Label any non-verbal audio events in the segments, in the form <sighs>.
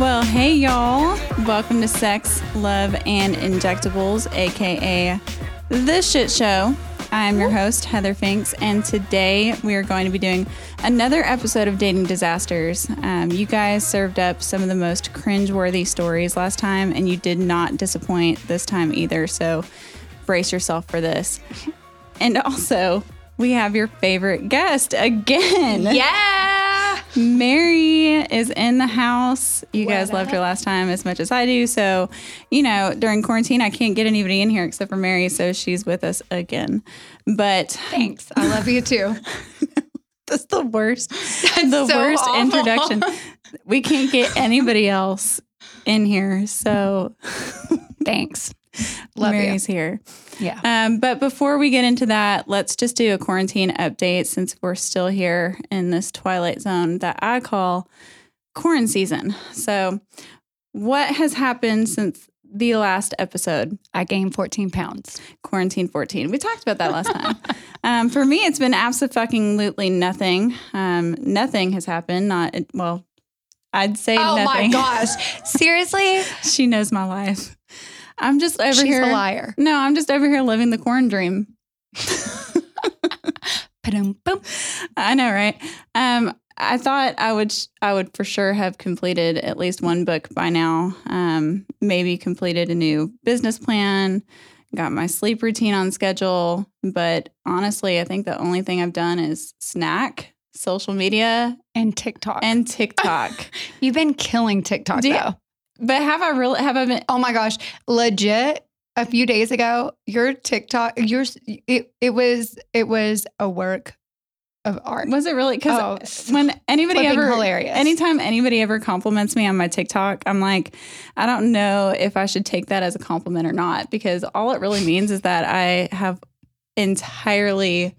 Well, hey, y'all. Welcome to Sex, Love, and Injectables, aka The Shit Show. I'm your host, Heather Finks, and today we are going to be doing another episode of Dating Disasters. Um, you guys served up some of the most cringeworthy stories last time, and you did not disappoint this time either. So brace yourself for this. And also, we have your favorite guest again. Yeah. Mary is in the house. You What guys loved her last time as much as I do. So, you know, during quarantine, I can't get anybody in here except for Mary. So she's with us again. But Thanks. I love you too. <laughs> that's the worst, the so worst awful. introduction. We can't get anybody <laughs> else in here. So Thanks. <laughs> Love Mary's here. Yeah. Um, but before we get into that, let's just do a quarantine update since we're still here in this twilight zone that I call quarantine season. So, what has happened since the last episode, I gained 14 pounds. Quarantine 14? We talked about that last time. <laughs> Um, for me, it's been absolutely nothing. Um, nothing has happened. Not well. I'd say Oh my nothing. <laughs> gosh. Seriously? she knows my life. I'm just over She's here. a liar. No, I'm just over here living the corn dream. I know, right? Um, I thought I would I would for sure have completed at least one book by now. Um, maybe completed a new business plan, got my sleep routine on schedule. But honestly, I think the only thing I've done is snack, social media, And TikTok. and TikTok. <laughs> You've been killing TikTok Do you- though. But have I really have I been? Oh my gosh. Legit. A few days ago, your TikTok, yours, it, it was it was a work of art. Was it really? Because Oh, when anybody ever hilarious. anytime anybody ever compliments me on my TikTok, I'm like, I don't know if I should take that as a compliment or not because all it really means is that I have entirely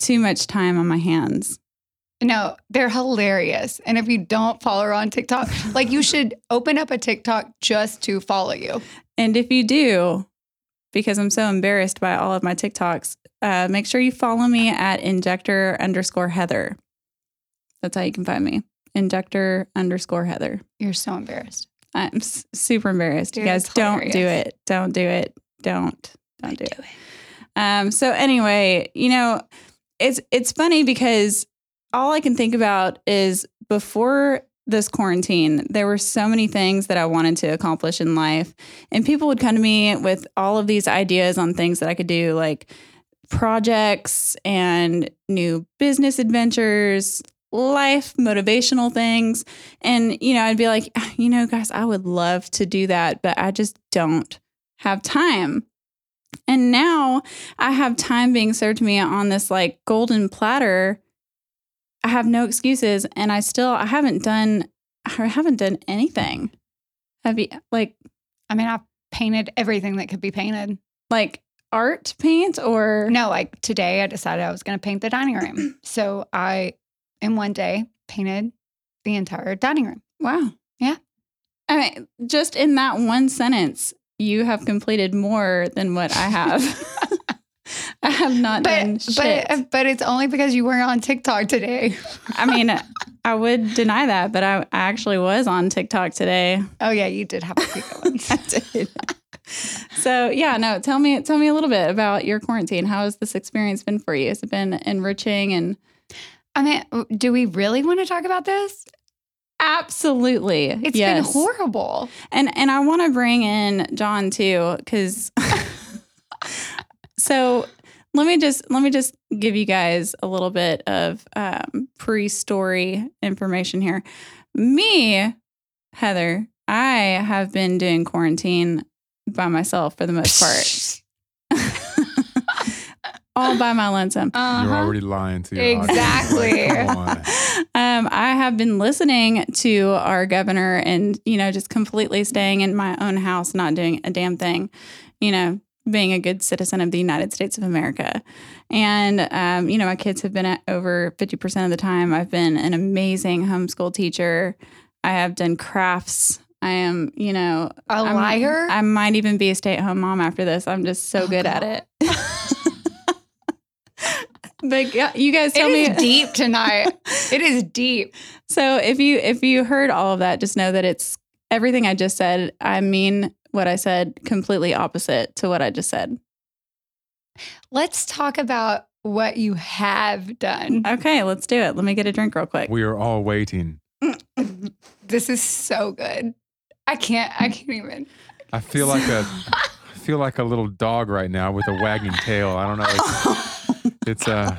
too much time on my hands. No, they're hilarious. And if you don't follow her on TikTok, like you should open up a TikTok just to follow you. And if you do, because I'm so embarrassed by all of my TikToks, uh, make sure you follow me at injector underscore Heather. That's how you can find me. Injector underscore Heather. You're so embarrassed. I'm s- super embarrassed. You Dude, guys don't do it. Don't do it. Don't. Don't do, do it. it. Um, so anyway, you know, it's it's funny because all I can think about is before this quarantine, there were so many things that I wanted to accomplish in life. And people would come to me with all of these ideas on things that I could do, like projects and new business adventures, life motivational things. And, you know, I'd be like, ah, you know, guys, I would love to do that, but I just don't have time. And now I have time being served to me on this like golden platter. I have no excuses and I still I haven't done I haven't done anything. Have you like I mean, I painted everything that could be painted. like art paint or No, like today I decided I was going to paint the dining room. <clears throat> So I, in one day, painted the entire dining room. Wow. Yeah. I mean, just in that one sentence, you have completed more than what I have. <laughs> <laughs> I have not done But shit. but but it's only because you weren't on TikTok today. <laughs> I mean, I would deny that, but I, I actually was on TikTok today. Oh yeah, you did have a few ones. <laughs> I did. So yeah, no. Tell me, tell me a little bit about your quarantine. How has this experience been for you? Has it been enriching and I mean, do we really want to talk about this? absolutely? It's yes. been horrible. And and I want to bring in John too, because so let me just let me just give you guys a little bit of um, pre-story information here. Me, Heather, I have been doing quarantine by myself for the most part, <laughs> all by my lonesome. Uh-huh. You're already lying to your Exactly. Like. Um, I have been listening to our governor and, you know, just completely staying in my own house, not doing a damn thing, you know, being a good citizen of the United States of America. And, um, you know, my kids have been at over 50% of the time. I've been an amazing homeschool teacher. I have done crafts. I am, you know, A I'm- liar? I might even be a stay at home mom after this. I'm just so Oh, good at it. <laughs> but yeah, you guys tell me <laughs> deep tonight. it is deep. So if you if you heard all of that, just know that it's everything I just said, I mean what I said completely opposite to what I just said. Let's talk about what you have done. Okay, let's do it. Let me get a drink real quick. We are all waiting. <laughs> This is so good. I can't. I can't even. I feel like a I feel like a little dog right now with a wagging tail. I don't know. It's, <laughs> it's uh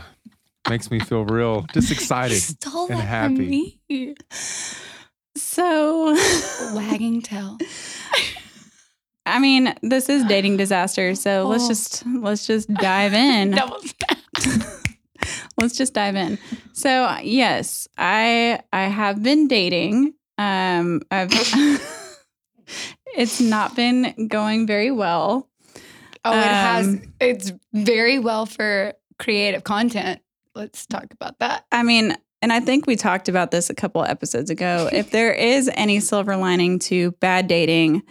makes me feel real just excited. Stole and happy. from me. So, Wagging tail. <laughs> I mean, this is dating disaster. So <sighs> let's Oh. just let's just dive in. <laughs> <laughs> Let's just dive in. So yes, I I have been dating. Um, I've <laughs> it's not been going very well. Oh, it has. Um, It's very well for creative content. Let's talk about that. I mean, and I think we talked about this a couple episodes ago. if there is any silver lining to bad dating,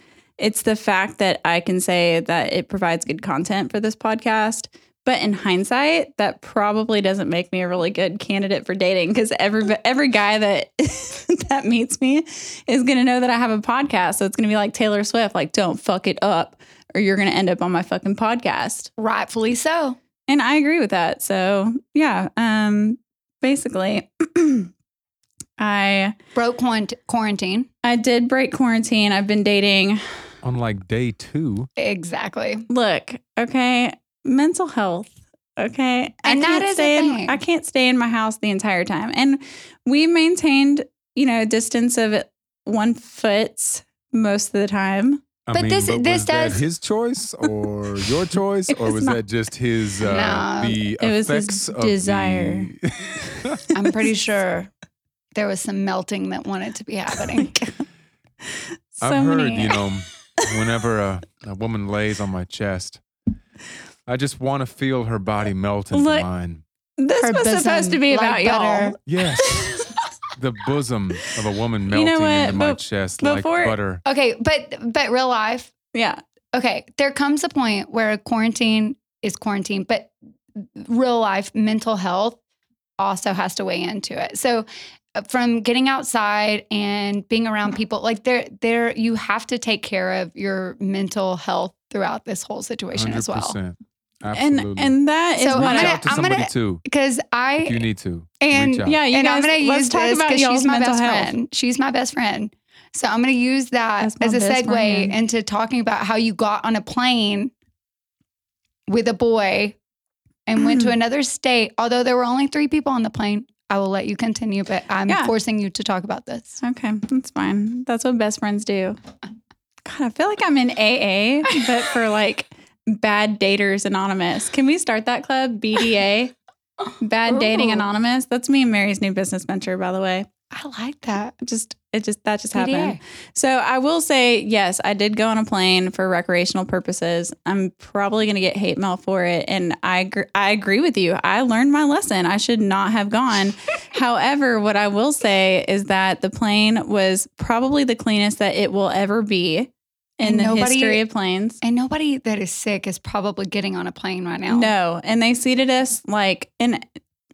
it's the fact that I can say that it provides good content for this podcast. But in hindsight, that probably doesn't make me a really good candidate for dating because every every guy that <laughs> that meets me is going to know that I have a podcast. So it's going to be like Taylor Swift, like don't fuck it up, or you're going to end up on my fucking podcast. Rightfully so. And I agree with that. So yeah, um, basically, <clears throat> I Broke quarant- quarantine. I did break quarantine. I've been dating. On like day two, Exactly. Look, okay, mental health. Okay, I And that can't is a stay in, thing. I can't stay in my house the entire time, and we maintained, you know, a distance of one foot most of the time. I But mean, this- but this was that does- his choice or your <laughs> choice, or was was not- that just his uh, No. the It was his effects of desire. The... <laughs> I'm pretty sure there was some melting that wanted to be <laughs> happening. So I've heard, many. you know, whenever a, a woman lays on my chest, I just want to feel her body melt into Look, mine. this Her was supposed to be about like y'all. butter. Yes, <laughs> the bosom of a woman You melting know what? into my Be- chest before- like butter. okay, but but real life. Yeah, Okay, there comes a point where a quarantine is quarantine, but real life mental health also has to weigh into it. So from getting outside and being around people like there there you have to take care of your mental health throughout this whole situation as well 100%. and Absolutely. and that is So what I'm reach I, gonna- out to I'm somebody gonna- too because if I you need to. and reach out. yeah, you and guys, I'm gonna let's use talk this about because she's my best health. friend. She's my best friend. So I'm going to use that as a segue friend. into talking about how you got on a plane with a boy and went to <clears throat> another state. Although there were only three people on the plane, I will let you continue, but I'm Yeah. forcing you to talk about this. Okay, that's fine. That's what best friends do. God, I feel like I'm in AA, but for like bad daters anonymous. Can we start that club? BDA, Bad Dating oh. Anonymous. That's me and Mary's new business venture, by the way. I like that. Just it just that just PDA. happened. So I will say yes, I did go on a plane for recreational purposes. I'm probably going to get hate mail for it, and I agree, I agree with you. I learned my lesson. I should not have gone. <laughs> However, what I will say is that the plane was probably the cleanest that it will ever be in And the nobody- history of planes. And nobody that is sick is probably getting on a plane right now. No, and they seated us like in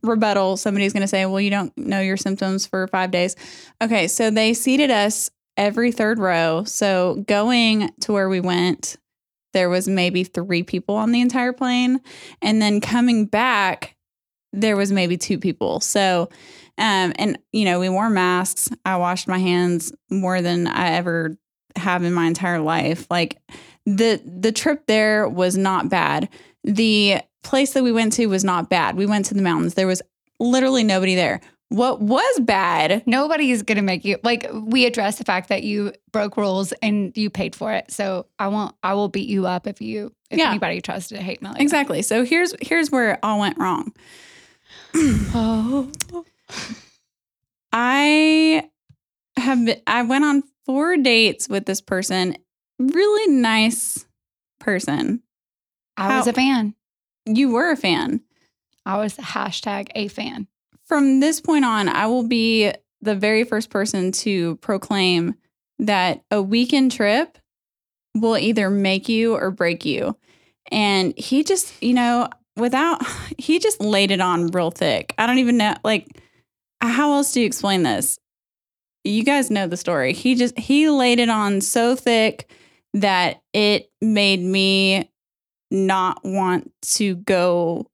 rebuttal. Somebody's going to say, "Well, you don't know your symptoms for five days." Okay, so they seated us every third row. So going to where we went, there was maybe three people on the entire plane, and then coming back, there was maybe two people. So, um, and you know, we wore masks. I washed my hands more than I ever have in my entire life. Like the the trip there was not bad. The place that we went to was not bad. We went to the mountains. There was literally nobody there. What was bad? Nobody is going to make you like we addressed the fact that you broke rules and you paid for it. So I won't I will beat you up if you if Yeah. anybody tries to hate me. Exactly. So here's here's where it all went wrong. Oh. <sighs> I have been, I went on four dates with this person. Really nice person. I was a fan. You were a fan. I was hashtag a fan. From this point on, I will be the very first person to proclaim that a weekend trip will either make you or break you. And he just, you know, without, <laughs> he just laid it on real thick. I don't even know, like, how else do you explain this? you guys know the story. He just he laid it on so thick that it made me not want to go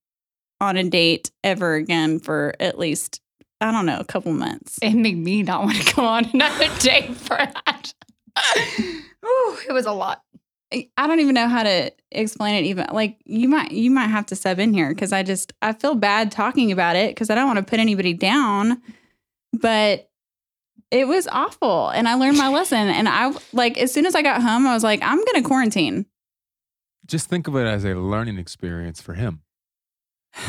on a date ever again for at least I don't know, a couple months. It made me not want to go on <laughs> another date for that. Ooh, it was a lot. I don't even know how to explain it even like you might you might have to sub in here because I just I feel bad talking about it because I don't want to put anybody down but it was awful and I learned my lesson and I like as soon as I got home I was like I'm going to quarantine Just think of it as a learning experience for him.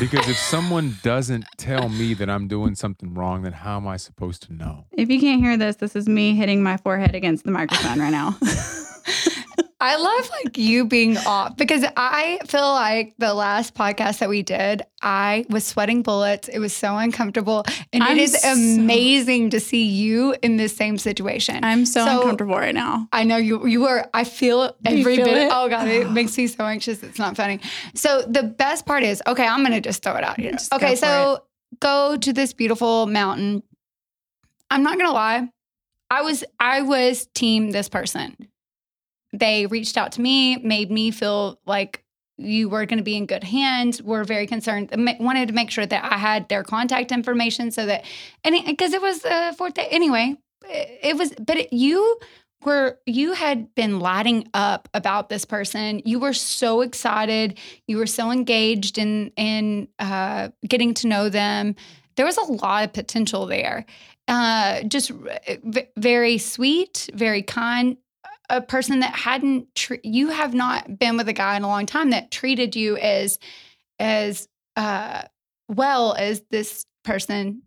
Because if someone doesn't tell me that I'm doing something wrong, then how am I supposed to know? If you can't hear this this is me hitting my forehead against the microphone right now <laughs> I love like you being off because I feel like the last podcast that we did, I was sweating bullets. It was so uncomfortable. And I'm it is so- amazing to see you in this same situation. I'm so, So- uncomfortable right now I know you you were I feel every feel bit. it? Oh god, it <sighs> makes me so anxious. It's not funny. So the best part is, okay, I'm gonna just throw it out here. Just okay, for so go to this beautiful mountain. I'm not gonna lie. I was I was team this person. They reached out to me, made me feel like you were going to be in good hands. Were very concerned. Wanted to make sure that I had their contact information so that, and because it was the fourth day anyway. It, was, but it, you were you had been lighting up about this person. You were so excited. You were so engaged in in uh, getting to know them. There was a lot of potential there. Uh, just v- very sweet, very kind. A person that hadn't tre- you have not been with a guy in a long time that treated you as as uh, well as this person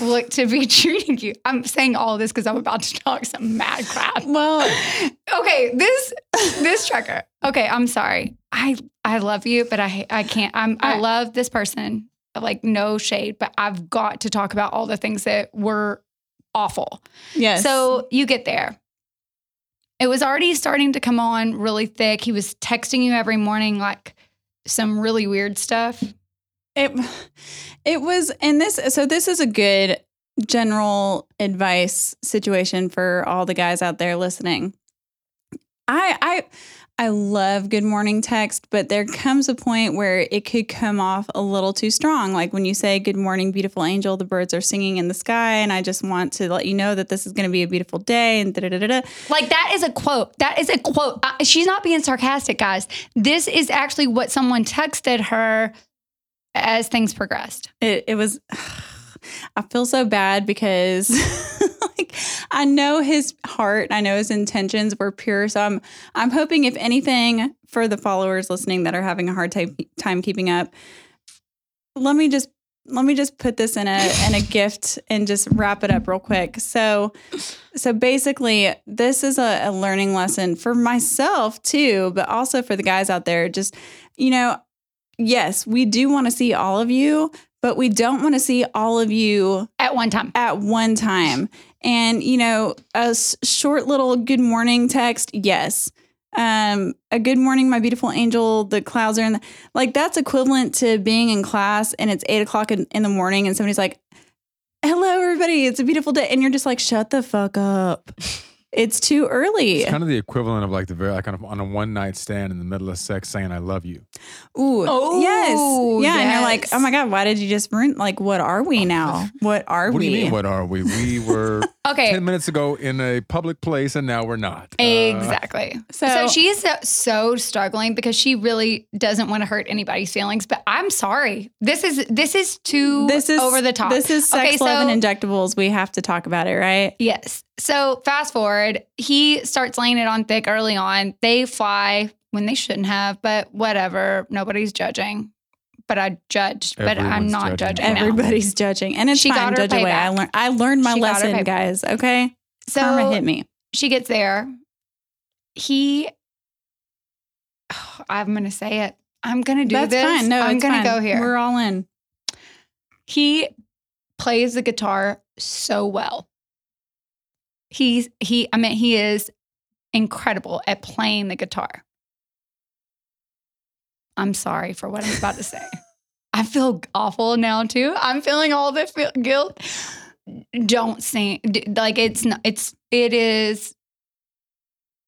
look to be <laughs> treating you. I'm saying all this because I'm about to talk some mad crap. well <laughs> Okay, this this trucker. Okay, I'm sorry. I I love you, but I I can't. I'm I I- love this person. Like no shade, but I've got to talk about all the things that were awful. yes So you get there. It was already starting to come on really thick. He was texting you every morning, like some really weird stuff. It it was and this so this is a good general advice situation for all the guys out there listening. I I I love good morning text, but there comes a point where it could come off a little too strong. Like when you say good morning beautiful angel, the birds are singing in the sky and I just want to let you know that this is going to be a beautiful day and da da da da. Like that is a quote. That is a quote. Uh, she's not being sarcastic, guys. This is actually what someone texted her as things progressed. it, it was i feel so bad because <laughs> like i know his heart i know his intentions were pure so i'm i'm hoping if anything for the followers listening that are having a hard time, time keeping up let me just let me just put this in a in a <laughs> gift and just wrap it up real quick. So so basically this is a, a learning lesson for myself too but also for the guys out there. Just you know yes we do want to see all of you but we don't want to see all of you At one time. at one time. And, you know, a s- short little good morning text, yes. Um, a good morning, my beautiful angel, the clouds are in the, like that's equivalent to being in class and it's eight o'clock in, in the morning and somebody's like, hello, everybody, it's a beautiful day. And you're just like, shut the fuck up. <laughs> It's too early. It's kind of the equivalent of like the very like kind of on a one night stand in the middle of sex saying I love you. Ooh, Oh, yes. Yeah. And you're like, oh my God, why did you just ruin? Like, what are we <laughs> now? What are What we? do you mean? What are we? We were <laughs> Okay. ten minutes ago in a public place, and now we're not. Uh, Exactly. So, So- she's so, so struggling because she really doesn't want to hurt anybody's feelings. But I'm sorry. This is this is too this is over the top. This is sex, Okay, love, so- and injectables. We have to talk about it, right? Yes. So fast forward, he starts laying it on thick early on. They fly when they shouldn't have, but whatever. Nobody's judging. But I judged, but I'm Everyone's not judging. judging. now. Everybody's judging, and it's She fine. got her Judge away. I payback. learned. I learned my She got her lesson, payback. guys. Okay, So karma hit me. she gets there. He, <sighs> I'm going to say it. I'm going to do That's this. fine. No, I'm it's going to fine. go here. We're all in. he plays the guitar so well. He's he I mean he is incredible at playing the guitar. I'm sorry for what I'm about to say. I feel awful now too. I'm feeling all the feel- guilt. don't sing. Like it's not. It's it is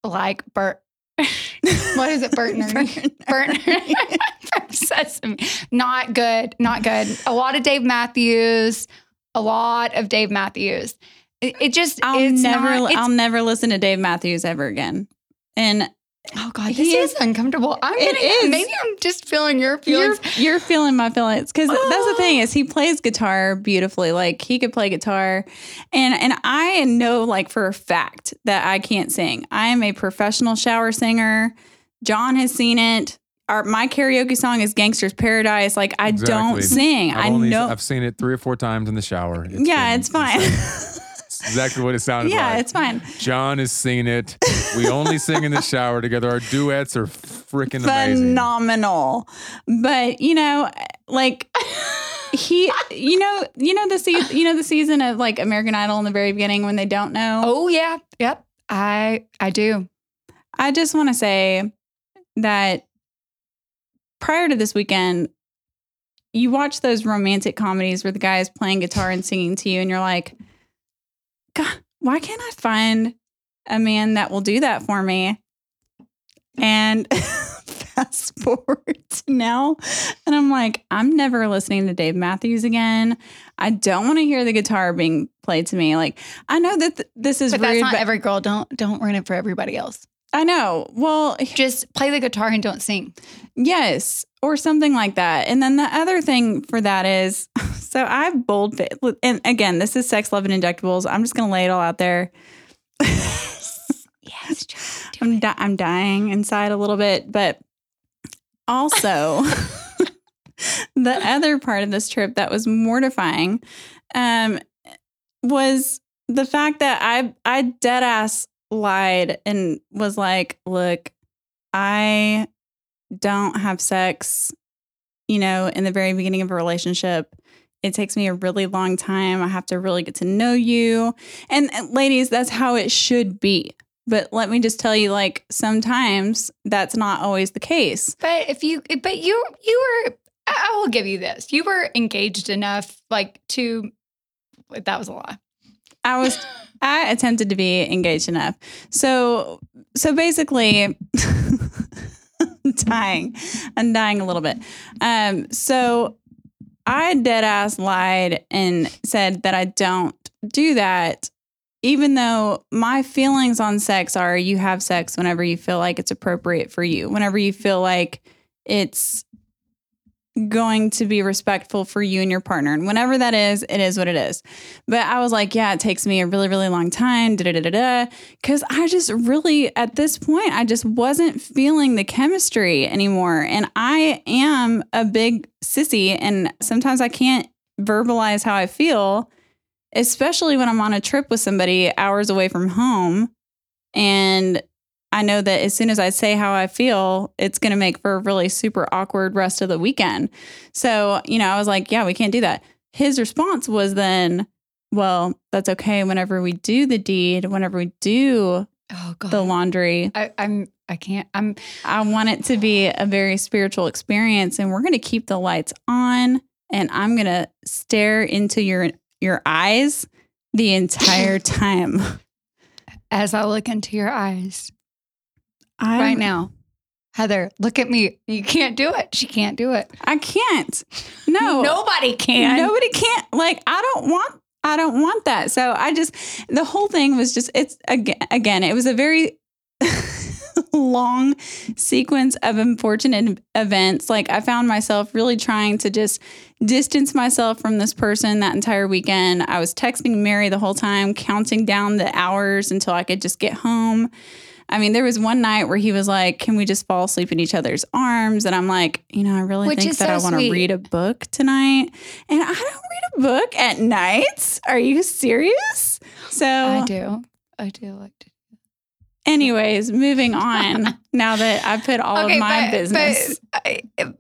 like Bert. <laughs> what is it, Bert and Ernie? Bert and Ernie from <laughs> Sesame. Not good. Not good. A lot of Dave Matthews. A lot of Dave Matthews. It, it just. I'll never Not, I'll never listen to Dave Matthews ever again. And oh God, he this is, is- uncomfortable. I'm It getting, is. Maybe I'm just feeling your you're feelings. you're feeling my feelings because <gasps> that's the thing Oh. is he plays guitar beautifully. Like he could play guitar, and and I know like for a fact that I can't sing. I am a professional shower singer. John has seen it. Our my karaoke song is "Gangsta's Paradise." Like I don't sing. I've I only, know. I've seen it three or four times in the shower. yeah, been it's fine. <laughs> insane. It's exactly what it sounded yeah, like. Yeah, it's fine. John has seen it. We only sing in the shower together. Our duets are freaking amazing. phenomenal. But you know, like he, you know, you know the se- you know the season of like American Idol in the very beginning when they don't know. Oh yeah, yep. I I do. I just want to say that prior to this weekend, you watch those romantic comedies where the guy is playing guitar and singing to you, and you're like, God, why can't I find a man that will do that for me? And <laughs> fast forward to now, and I'm like, I'm never listening to Dave Matthews again. I don't want to hear the guitar being played to me. Like, I know that th- this is But rude, that's not but every girl. Don't don't ruin it for everybody else. I know. Well, Just play the guitar and don't sing. Yes, or something like that. And then the other thing for that is <laughs> so I've bold and again, this is sex, love, and injectables. I'm just gonna lay it all out there. Yes, I'm di- I'm dying inside a little bit, but also <laughs> the other part of this trip that was mortifying um, was the fact that I I dead ass lied and was like, look, I don't have sex, you know, in the very beginning of a relationship. It takes me a really long time. I have to really get to know you. And, and ladies, that's how it should be. But let me just tell you, like, sometimes that's not always the case. But if you, eh, but you, you were. I I will give you this. You were engaged enough, like to. That was a lie. I was <laughs> I attempted to be engaged enough. So so basically <laughs> dying. I'm dying a little bit. Um so I dead ass lied and said that I don't do that even though my feelings on sex are you have sex whenever you feel like it's appropriate for you, whenever you feel like it's going to be respectful for you and your partner. And whenever that is, it is what it is. But I was like, yeah, it takes me a really, really long time, da da da da. Because I just really, at this point, I just wasn't feeling the chemistry anymore. And I am a big sissy, and sometimes I can't verbalize how I feel, especially when I'm on a trip with somebody hours away from home. And I know that as soon as I say how I feel, it's going to make for a really super awkward rest of the weekend. So, you know, I was like, yeah, we can't do that. His response was then, well, that's okay. Whenever we do the deed, whenever we do Oh God. the laundry, I, I'm. I can't. I'm. I want it to be a very spiritual experience. And we're going to keep the lights on and I'm going to stare into your your eyes the entire <laughs> time. As I look into your eyes I'm, right now, Heather, look at me. You can't do it. She can't do it. I can't. No. <laughs> Nobody can. Nobody can't. Like I don't want. I don't want that. So I just the whole thing was just it's again again it was a very <laughs> long sequence of unfortunate events. Like I found myself really trying to just distance myself from this person that entire weekend. I was texting Mary the whole time, counting down the hours until I could just get home. I mean, there was one night where he was like, "Can we just fall asleep in each other's arms?" And I'm like, you know, I really Which think that I want to read a book tonight, and I don't read a book at nights. Are you serious? So, I do. I do like to. anyways, moving on. <laughs> now that I've put all of my but- business, But I,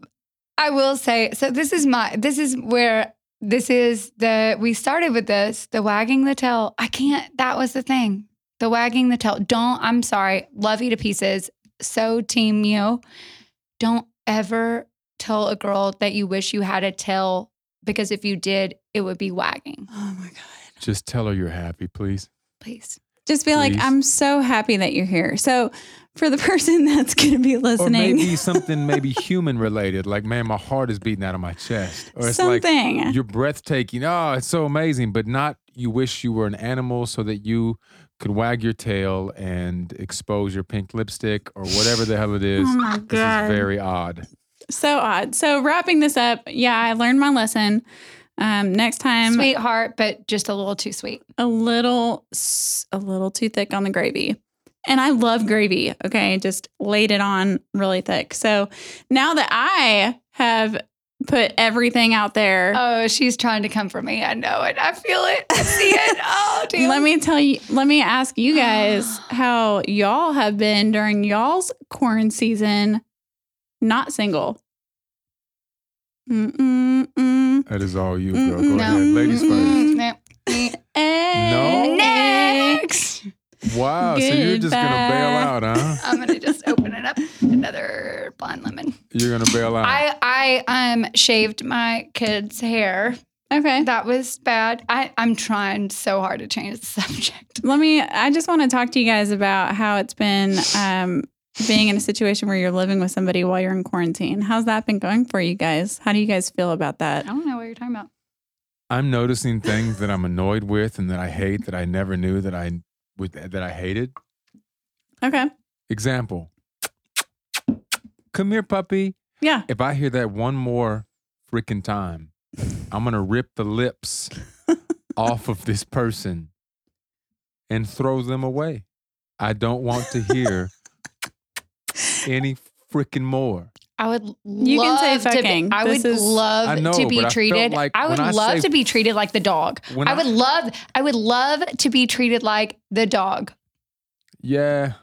I will say so. This is my. This is where this is the. We started with this. The wagging the tail. I can't. That was the thing. The wagging the tail. Don't. I'm sorry. Love you to pieces. So team you. Don't ever tell a girl that you wish you had a tail because if you did, it would be wagging. oh my god, Just tell her you're happy, please. Please. Just be like, I'm so happy that you're here. So, for the <laughs> person that's going to be Or listening, maybe <laughs> something maybe human related, like man, my heart is beating out of my chest. Or it's something. like you're breathtaking. Oh, it's so amazing, but not you wish you were an animal so that you could wag your tail and expose your pink lipstick or whatever the hell it <laughs> is. oh my This God. is very odd. so odd. So, wrapping this up, yeah, I learned my lesson. Um, next time, Sweetheart, but just a little too sweet. a little, a little too thick on the gravy. And I love gravy. Okay. Just laid it on really thick. So now that I have put everything out there, Oh, she's trying to come for me. I know it. I feel it. I see it. <laughs> Oh, damn. let me tell you, let me ask you guys <gasps> how y'all have been during y'all's corn season, not single. Mm-mm-mm. That is all you, girl. Go mm, ahead. Ladies first. No. <laughs> Mm. Hey. Next. Wow. So you're just gonna bail out, huh? <laughs> I'm gonna just open it up. Another blonde lemon. You're gonna bail out. I I um shaved my kid's hair. Okay. That was bad. I I'm trying so hard to change the <laughs> subject. Let me, I just want to talk to you guys about how it's been um, being in a situation where you're living with somebody while you're in quarantine. How's that been going for you guys? How do you guys feel about that? I don't know what you're talking about. I'm noticing things that I'm annoyed with and that I hate that I never knew that I would that I hated. Okay. Example. Come here, puppy. Yeah. If I hear that one more freaking time, I'm gonna rip the lips <laughs> off of this person and throw them away. I don't want to hear <laughs> any freaking more. I would You can say love to be- fucking. I This would is- love I know, to be but I felt treated. like I would when I love say- to be treated like the dog. When I would love I would love to be treated like the dog. Yeah.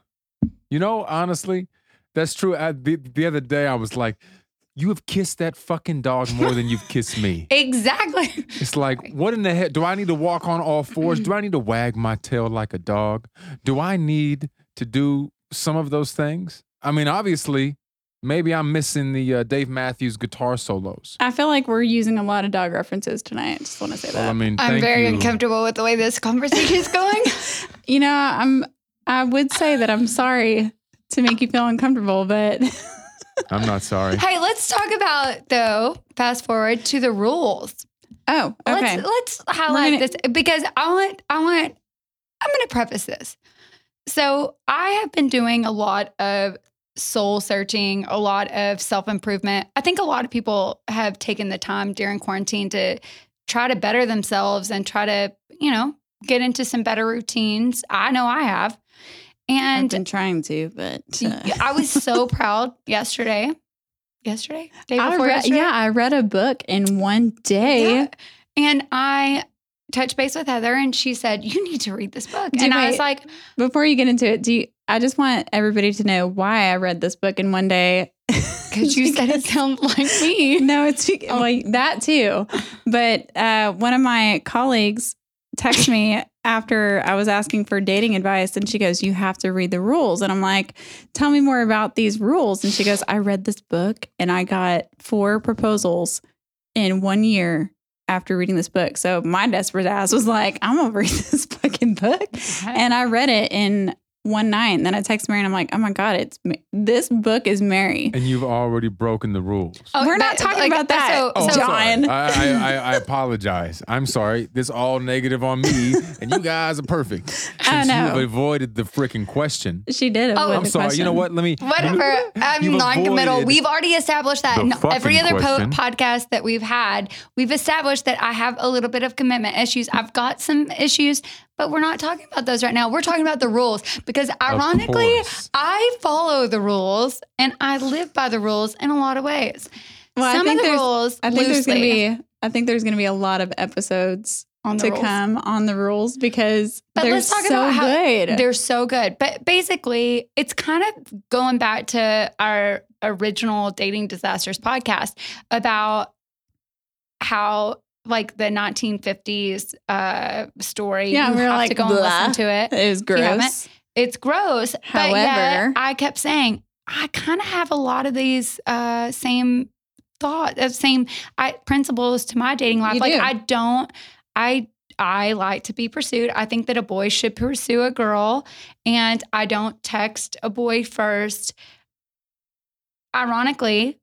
You know, honestly, that's true. I, the, the other day, I was like, you have kissed that fucking dog more than you've kissed me. <laughs> Exactly. It's like, what in the heck? Do I need to walk on all fours? Do I need to wag my tail like a dog? Do I need to do some of those things? I mean, obviously, maybe I'm missing the uh, Dave Matthews guitar solos. I feel like we're using a lot of dog references tonight. I just want to say that. Well, I mean, I'm very you. uncomfortable with the way this conversation is going. <laughs> <laughs> you know, I'm, I would say that I'm sorry to make you feel uncomfortable, but <laughs> I'm not sorry. hey, let's talk about though. Fast forward to the rules. oh, okay. Let's let's highlight gonna- this because I want I want I'm going to preface this. So I have been doing a lot of soul searching, a lot of self improvement. I think a lot of people have taken the time during quarantine to try to better themselves and try to you know get into some better routines. I know I have, And I've been trying to, but uh, I was <laughs> so proud yesterday. Yesterday, day I before read, yesterday. yeah, I read a book in one day. Yeah. And I touched base with Heather and she said, You need to read this book. Do- and I was like, Before you get into it, do you, I just want everybody to know why I read this book in one day? <laughs> Because you said it <laughs> sounded like me. no, it's Oh. like that too. But uh, one of my colleagues texted me after I was asking for dating advice, and she goes, "You have to read the rules." And I'm like, "Tell me more about these rules." And she goes, "I read this book, and I got four proposals in one year." After reading this book. So my desperate ass was like, I'm gonna read <laughs> this fucking book. And I read it in one night. And then I text Mary and I'm like, oh my God, it's this book is Mary. And you've already broken the rules. Oh, We're not talking like, about that. So, Oh, so. John. I, I, I, I apologize. I'm sorry. This all negative on me, and you guys are perfect. Since <laughs> I know. you've avoided the freaking question. She did. Oh, avoid I'm the sorry. You know what? Let me. Whatever. I'm You've um, non-committal. We've already established that in every other po- podcast that we've had. We've established that I have a little bit of commitment issues. I've got some issues, but we're not talking about those right now. We're talking about the rules because ironically. I follow the rules and I live by the rules in a lot of ways. Well, I think of the there's- rules I think there's gonna be. I think there's gonna be a lot of episodes on to rules. come on the rules because But they're let's talk so about how good. They're so good. But basically, it's kind of going back to our original Dating Disasters podcast about how like the 1950s uh story. Yeah, you we were have like, to go and listen to it. it was gross. It's gross. but However- yet I kept saying, I kind of have a lot of these uh same thought, uh, same I, principles to my dating life. You like do. I don't, I I like to be pursued. I think that a boy should pursue a girl, and I don't text a boy first. Ironically,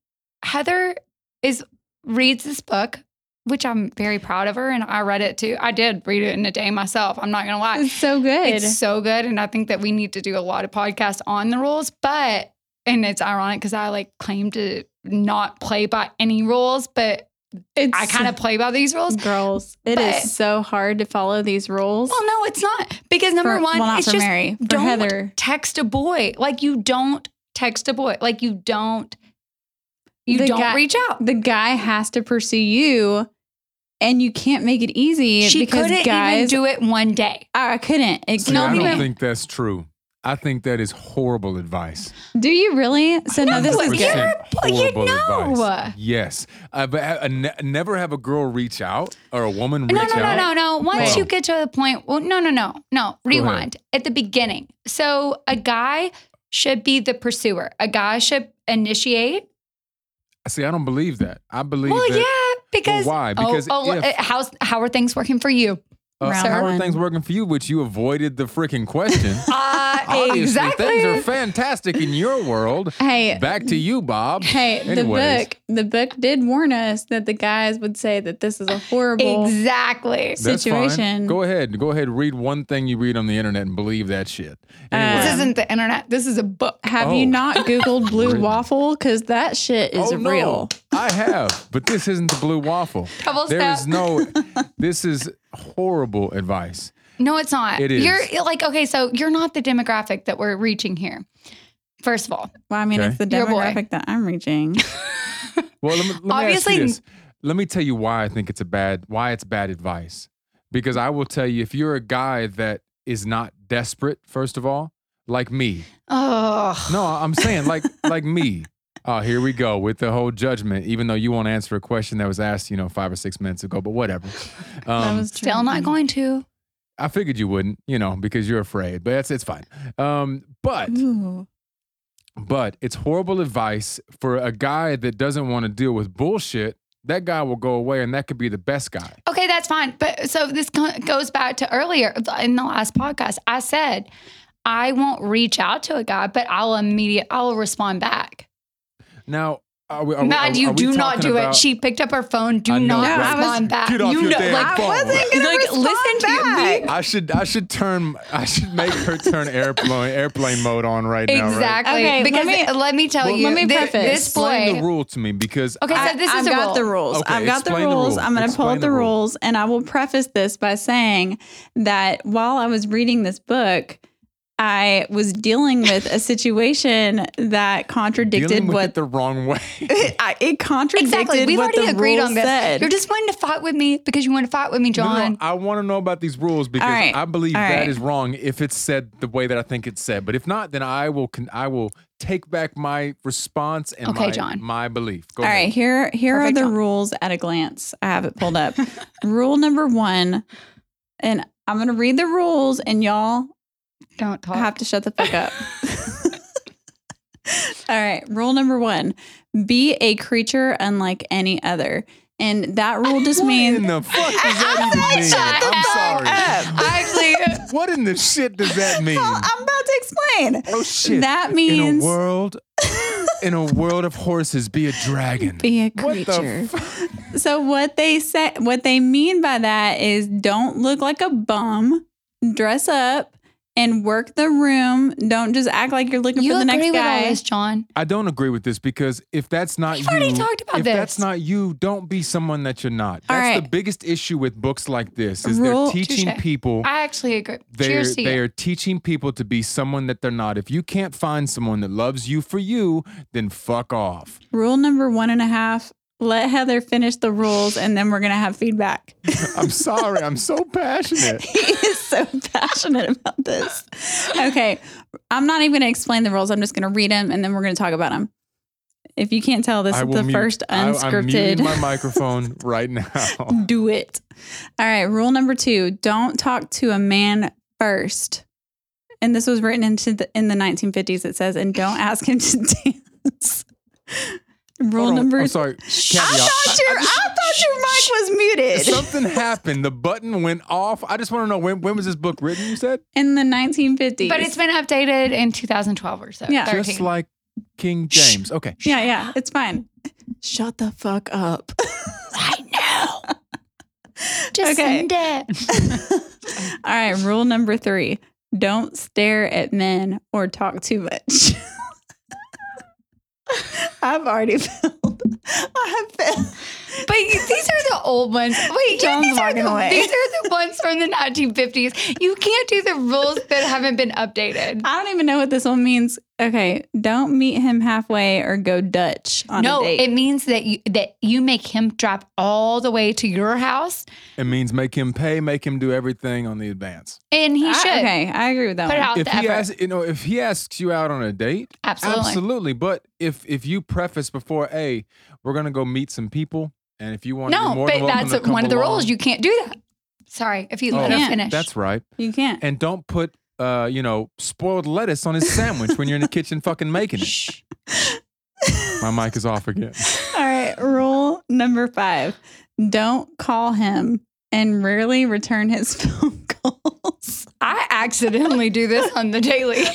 Heather is reads this book, which I'm very proud of her, and I read it too. I did read it in a day myself. I'm not gonna lie. It's so good. It's so good. And I think that we need to do a lot of podcasts on the rules. But, and it's ironic because I like claim to not play by any rules, but It's I kind of play by these rules. girls. It is But- so hard to follow these rules. Well, no, it's not. Because number For- one, well, it's just Mary, don't Heather. text a boy. Like you don't text a boy. Like you don't, you The don't guy- reach out. The guy has to pursue you, and you can't make it easy She because couldn't guys. even do it one day. I couldn't. It See, I don't me. think that's true. I think that is horrible advice. Do you really? So no, this is good. you're- 100% you horrible know. advice. Yes, uh, but uh, ne- never have a girl reach out or a woman reach No, no, no, out. no, no. Once Wait. you get to the point, well, no, no, no, no. Rewind at the beginning. So a guy should be the pursuer. A guy should initiate. See, I don't believe that. I believe Well, that. yeah, because why? oh, Because oh, if- uh, how's how are things working for you? Uh, how are things working for you? Which you avoided the freaking question. <laughs> Obviously, exactly. things are fantastic in your world. Hey, Back to you, Bob. hey, the book. The book did warn us that the guys would say that this is a horrible. exactly. That's fine. situation. Go ahead. Go ahead. Read one thing you read on the internet and believe that shit. Uh, Anyways. This isn't the internet. This is a book. Have Oh. you not Googled <laughs> blue Really? waffle? Because that shit is oh, no. real. I have, but this isn't the blue waffle. Double There step. is no. <laughs> This is horrible advice. No, it's not. It is. You're like okay, so you're not the demographic that we're reaching here. First of all, Well, I mean, Okay. it's the Your boy. demographic that I'm reaching. <laughs> Well, let me, let me Obviously- ask you this. Let me tell you why I think it's a bad. Why it's bad advice. Because I will tell you, if you're a guy that is not desperate, first of all, like me. oh, No, I'm saying like <laughs> like me. Oh, here we go with the whole judgment. Even though you won't answer a question that was asked, you know, five or six minutes ago, but whatever. that Um, was still not going to. I figured you wouldn't, you know, because you're afraid. But that's it's fine. Um, but Ooh. but it's horrible advice for a guy that doesn't want to deal with bullshit. That guy will go away, and that could be the best guy. Okay, that's fine. But so this goes back to earlier in the last podcast. I said I won't reach out to a guy, but I'll immediate I'll respond back. Now, are we, are we- are- you we do not do about- it. She picked up her phone. Do I know, not right? I was- respond back. Get off you your know, damn like, phone. I wasn't gonna like respond listen to back. me. <laughs> I should I should turn I should make her turn airplane airplane mode on right now. Right? Exactly. Okay, let because me- let me tell Well, you, let me thi- preface. this Explain boy. the rule to me because Okay, so this is I've a got rule. the rules. Okay, I've got the explain the rules. rule. I'm going to pull up the, the rules, and I will preface this by saying that while I was reading this book, I was dealing with a situation that contradicted dealing with what it the wrong way. <laughs> I, it contradicted Exactly. We've what already the agreed on this. said. You're just wanting to fight with me because you want to fight with me, No, no, no, John. I want to know about these rules because All right. I believe All that right. is wrong if it's said the way that I think it's said. But if not, then I will con- I will take back my response and Okay, my, John. my belief. Go All ahead. right, here here Perfect, are the John. rules at a glance. I have it pulled up. <laughs> Rule number one, and I'm going to read the rules, and y'all Don't talk. I have to shut the fuck up. <laughs> All right. Rule number one be a creature unlike any other. And that rule just What means in the fuck does that <laughs> even mean? shut the I'm fuck sorry. <laughs> I actually, What in the shit does that mean? Well, I'm about to explain. Oh shit! That means in means a world, in a world of horses, be a dragon. be a What the creature. fuck? so what they say what they mean by that is don't look like a bum, dress up and work the room. Don't just act like you're looking you for the agree next with all guy. this, John? I don't agree with this because if that's not We've you, already talked about if this. that's not you, don't be someone that you're not. All That's right. the biggest issue with books like this is Rule- they're teaching Touche. people. I actually agree. They're, Cheers to they you. are teaching people to be someone that they're not. If you can't find someone that loves you for you, then fuck off. Rule number one and a half. Let Heather finish the rules and then we're gonna have feedback. <laughs> I'm sorry. I'm so passionate. <laughs> he is so passionate about this. Okay, I'm not even going to explain the rules. I'm just going to read them and then we're going to talk about them. If you can't tell, this I is the mute- first I- unscripted. my microphone right now. <laughs> Do it. All right. Rule number two: Don't talk to a man first. And this was written into the in the 1950s. It says, and don't ask him to <laughs> dance. Rule number. I'm sorry. I thought your I, thought your mic was muted <laughs> Something happened. The button went off. I just want to know when when was this book written? You said in the 1950s. But it's been updated in 2012 or so. Yeah. 13. just like King James. Okay. yeah, yeah, it's fine. Shut the fuck up. <laughs> I know. Just Okay. send it. <laughs> All right, rule number three: don't stare at men or talk too much. <laughs> I've already <laughs> failed. <laughs> I have. But these are the old ones. <laughs> Wait, yeah, John's these, are the, away. these are the ones from the 1950s. You can't do the rules that haven't been updated. I don't even know what this one means. Okay, don't meet him halfway or go Dutch on no, a date. it means that you that you make him drive all the way to your house, It means make him pay, make him do everything on the advance. and he I- should okay, I agree with that put one. out If the he effort. asks, you know, if he asks you out on a date, Absolutely. absolutely. But if if you preface before, hey, we're gonna go meet some people, and if you want, No, more but that's to come one of the along. rules. You can't do that. Sorry, if you Oh, let her can't. finish. That's right. You can't. And don't put, uh, you know, spoiled lettuce on his sandwich when you're in the kitchen fucking making it. My mic is off again. <laughs> All right, rule number five: don't call him and rarely return his <laughs> phone calls. I accidentally do this on the daily. <laughs>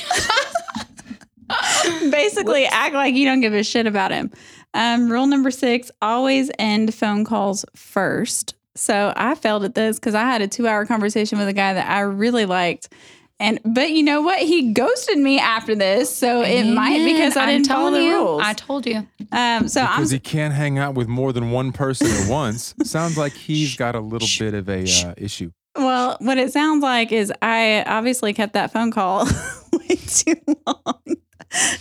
Basically, act like you don't give a shit about him. Um, rule number six: always end phone calls first. So I failed at this because I had a two-hour conversation with a guy that I really liked, and but you know what? He ghosted me after this, so it might because I didn't follow the you, rules. I told you. um, so I'm Because he can't hang out with more than one person at once. <laughs> Sounds like he's got a little bit of a uh, issue. Well, what it sounds like is I obviously kept that phone call <laughs> way too long.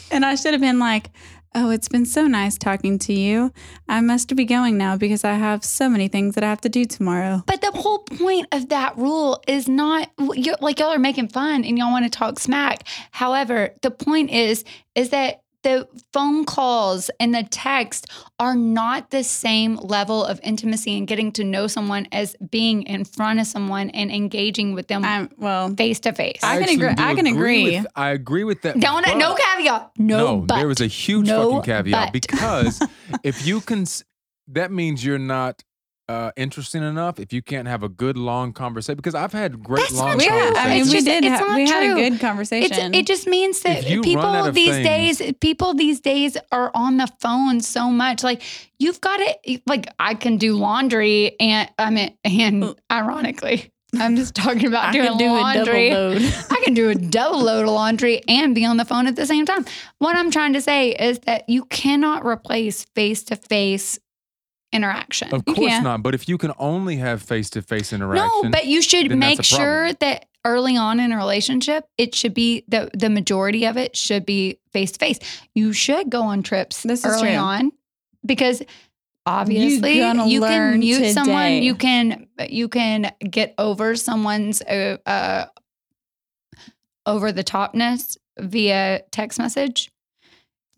And I should have been like, oh, it's been so nice talking to you. I must be going now because I have so many things that I have to do tomorrow. But the whole point of that rule is not like y'all are making fun and y'all want to talk smack. However, the point is is that the phone calls and the text are not the same level of intimacy and getting to know someone as being in front of someone and engaging with them I'm, well, face to face. I can agree- I can agree. With, I agree with that. Don't but- no caveat. No, but. there was a huge No fucking caveat but. because if you can, s- that means you're not uh, interesting enough. If you can't have a good long conversation, because I've had great That's long not true. conversations. I mean, It's we just- did. it's ha- not we had a true. good It's, conversation. it just means that If you run people these things- days, people these days are on the phone so much. Like you've got to, like I can do laundry, and I mean, and ironically, I'm just talking about I doing could do laundry. a double load. <laughs> I can do a double load of laundry and be on the phone at the same time. What I'm trying to say is that you cannot replace face to face interaction. Of You course can't. But if you can only have face to face interaction, No, but you should make sure that early on in a relationship, it should be the the majority of it should be face to face. You should go on trips This early true. on because obviously you can mute someone, you can you can get over someone's uh, uh over the topness via text message.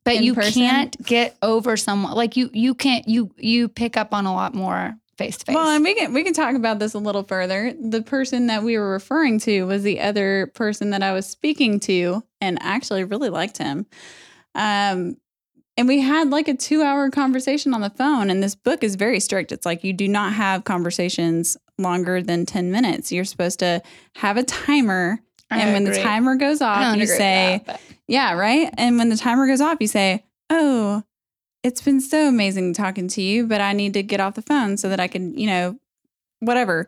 But you person? can't get over someone like you you can't you you pick up on a lot more face to face. Well, and we can we can talk about this a little further. The person that we were referring to was the other person that I was speaking to, and actually really liked him. Um, and we had like a two hour conversation on the phone. And this book is very strict. It's like you do not have conversations longer than ten minutes. You're supposed to have a timer, and when the timer goes off, you say, that, yeah, right. And when the timer goes off, you say, Oh, it's been so amazing talking to you, but I need to get off the phone so that I can, you know, whatever.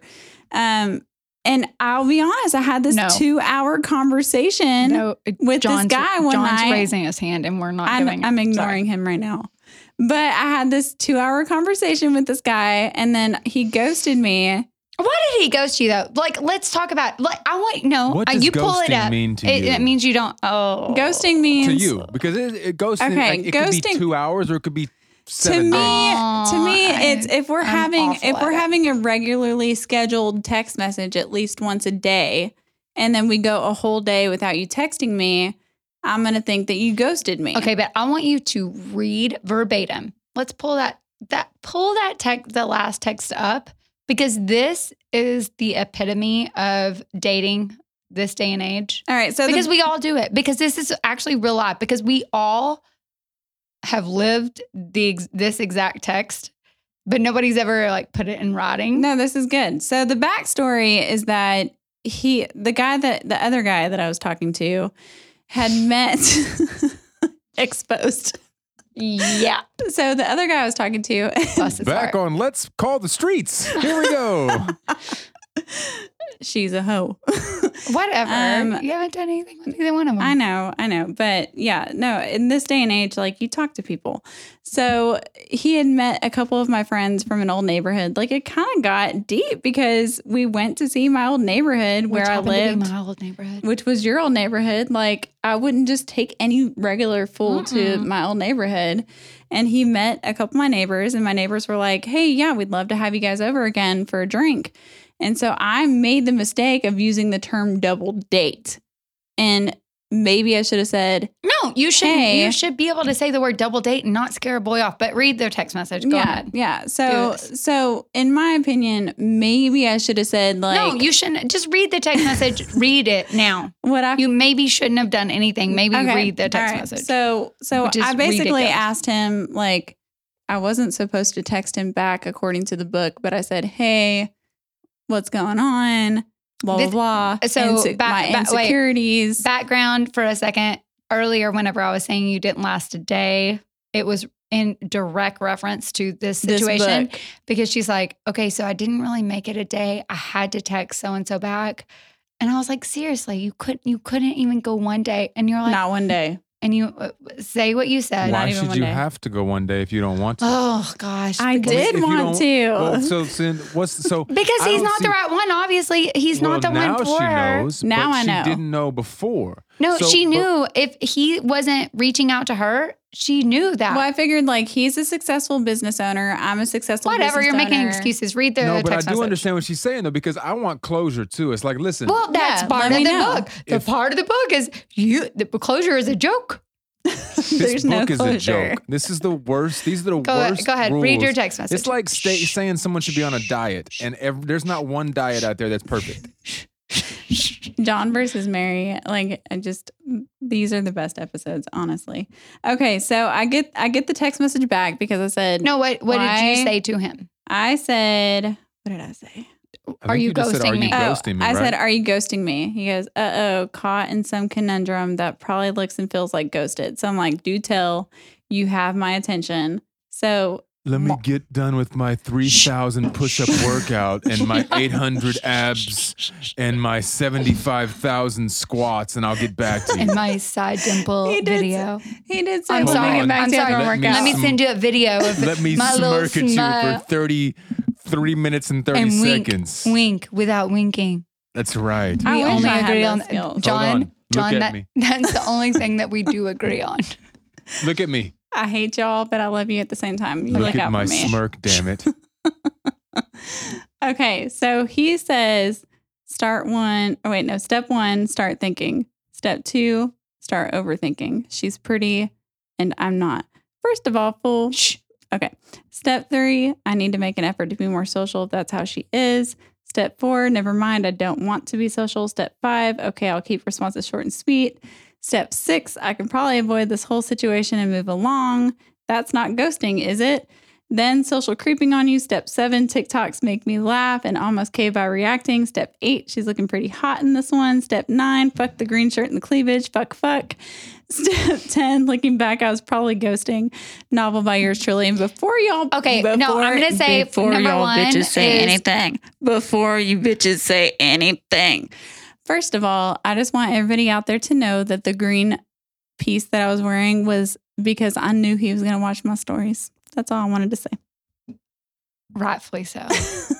Um, and I'll be honest, I had this No. two hour conversation. no, with this guy one John's night- raising his hand, and we're not I'm, doing. I'm Sorry. ignoring him right now. But I had this two hour conversation with this guy, and then he ghosted me. Why did he ghost you though? Like, let's talk about. Like, I want no. What uh, does you pull it ghosting up. mean to it, you? it means you don't. Oh, Ghosting means to you because it, it goes Okay, like, it could be ghosting- two hours or it could be to seven me, days. to me, I- it's if we're I'm having awful if at we're it. having a regularly scheduled text message at least once a day, and then we go a whole day without you texting me, I'm gonna think that you ghosted me. Okay, but I want you to read verbatim. Let's pull that that pull that text the last text up because this is the epitome of dating this day and age. All right. So because the, we all do it because this is actually real life because we all have lived the ex- this exact text, but nobody's ever like put it in writing. No, this is good. So the backstory is that he, the guy that the other guy that I was talking to, had met <laughs> exposed. Yeah. So the other guy I was talking to, <laughs> Back heart. on Let's Call the Streets. Here we go. <laughs> she's a hoe. <laughs> Whatever. Um, you haven't done anything with either one of them. I know, I know. But yeah, no, in this day and age, like you talk to people. So he had met a couple of my friends from an old neighborhood. Like it kind of got deep because we went to see my old neighborhood Which where I happened to be lived, my old neighborhood. which was your old neighborhood. Like I wouldn't just take any regular fool to my old neighborhood. And he met a couple of my neighbors, and my neighbors were like, hey, yeah, we'd love to have you guys over again for a drink. And so I made the mistake of using the term double date. And maybe I should have said, no, you should Hey. you should be able to say the word double date and not scare a boy off. But read their text message. Go yeah, ahead. Yeah. So so in my opinion, maybe I should have said like no, you shouldn't. Just read the text message. <laughs> read it now. what I You maybe shouldn't have done anything. Maybe Okay, read the text right. message. So so I basically asked him like I wasn't supposed to text him back according to the book, but I said, "Hey, what's going on?" Blah This- blah blah. so Inse- back- my back- wait. insecurities. Background for a second. Earlier, whenever I was saying you didn't last a day, it was in direct reference to this this situation book. because she's like, okay, so I didn't really make it a day. I had to text so and so back. And I was like, seriously, you couldn't you couldn't even go one day. And you're like, Not one day. And you uh, say what you said. Not Why even should one you day. have to go one day if you don't want to? Oh gosh. I did if you want to. Well, so then what's so? <laughs> Because I he's don't not see- the right one. Obviously, he's well, not the now one for she her. knows. Now but I she know. didn't know before. No, So, she but- knew if he wasn't reaching out to her, she knew that. well, I figured like he's a successful business owner. I'm a successful Whatever, business you're making excuses. Read the no, but I do message. understand what she's saying though, because I want closure too. It's like, listen, Well, that's Yeah, part of the know. book. The If- part of the book is you. The closure is a joke. <laughs> this There's no book is a joke. This is the worst. These are the Go ahead. worst. Go ahead. Read your text message. It's like stay, saying someone should be on a diet, and ev- there's not one diet out there that's perfect. John versus Mary. Like I just these are the best episodes, honestly. Okay, so I get I get the text message back because I said no. What What did you say to him? I said what did I say? I Are think you just said, ghosting Are you me? Oh, ghosting me? I right? said, "Are you ghosting me?" He goes, "Uh oh, caught in some conundrum that probably looks and feels like ghosted." So I'm like, "Do tell, you have my attention." So Let me get done with my 3,000 push up workout and my <laughs> 800 abs and my 75,000 squats, and I'll get back to <laughs> In you. my side dimple He did video. he did say, I'm "Let me sorry. get back I'm sorry. Let work me. Let me send you a video of <laughs> Let me my little smirk at you for 33 minutes and 30 and wink, seconds. wink without winking. That's right. I we wish only I had agree those on skills. Hold John. on. Look John, at that, me. that's the only thing that we do agree on. Look at me. I hate y'all, but I love you at the same time. You Look look, at out my for me. smirk, damn it. <laughs> Okay, so he says start one. Oh, wait, no. Step one, start thinking. Step two, start overthinking. She's pretty and I'm not. First of all, fool. Shh. Okay. Step three, I need to make an effort to be more social if that's how she is. Step four, never mind. I don't want to be social. Step five, okay, I'll keep responses short and sweet. Step six, I can probably avoid this whole situation and move along. That's not ghosting, is it? Then social creeping on you. Step seven, TikToks make me laugh and almost cave by reacting. Step eight, she's looking pretty hot in this one. Step nine, fuck the green shirt and the cleavage. Fuck, fuck. <laughs> Step 10, looking back, I was probably ghosting. Novel by yours truly. And before y'all. Okay, no, I'm gonna say before y'all bitches say is- anything. Before you bitches say anything. First of all, I just want everybody out there to know that the green piece that I was wearing was because I knew he was going to watch my stories. That's all I wanted to say. Rightfully so.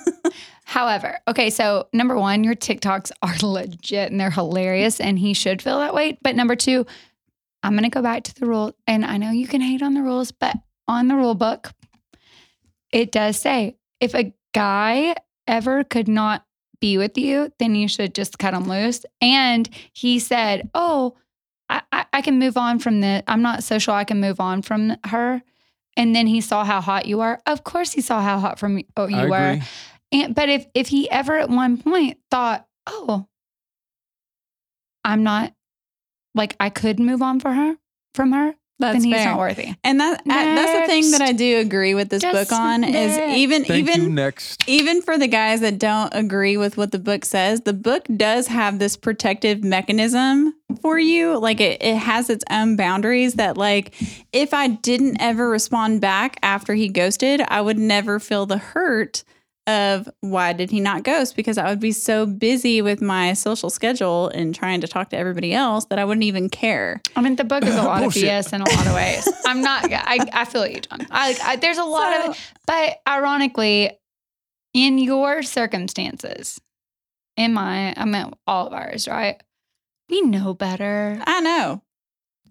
<laughs> However, okay, so number one, your TikToks are <laughs> legit and they're hilarious, and he should feel that way. But number two, I'm gonna go back to the rule, and I know you can hate on the rules, but on the rule book, it does say if a guy ever could not be with you, then you should just cut him loose. And he said, "Oh, I, I, I can move on from the. I'm not social. I can move on from her." And then he saw how hot you are. Of course, he saw how hot from oh, you I were. agree. And but if if he ever at one point thought, "Oh, I'm not like I could move on for her from her," That's then he's fair. not worthy. And that I- that's the thing that I do agree with this Just book on is even Thank even. Next. even for the guys that don't agree with what the book says, the book does have this protective mechanism for you. Like it, it has its own boundaries that like if I didn't ever respond back after he ghosted, I would never feel the hurt of why did he not ghost? Because I would be so busy with my social schedule and trying to talk to everybody else that I wouldn't even care. I mean, the book is a lot of <laughs> BS in a lot of ways. I'm not. I, I feel you, John. I, I, there's a lot So- of it, but ironically, in your circumstances, in my, I mean, all of ours, right? We know better. I know.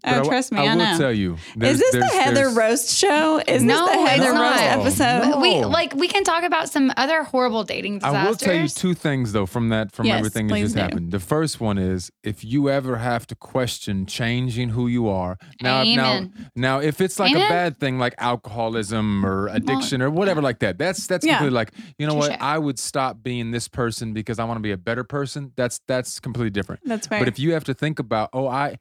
But Oh, I- trust me, I, I, will know. tell you. Is this the Heather there's- Roast show? Is No, this the Heather not. Roast No. episode? No. We like we can talk about some other horrible dating disasters. I will tell you two things though from that from Yes, everything that just do. happened. The first one is if you ever have to question changing who you are. Now Amen. now now if it's like Amen. a bad thing like alcoholism or addiction or whatever like that. That's that's Yeah. completely like, you know Touche. what? I would stop being this person because I want to be a better person. That's that's completely different. That's fair. But if you have to think about, oh, I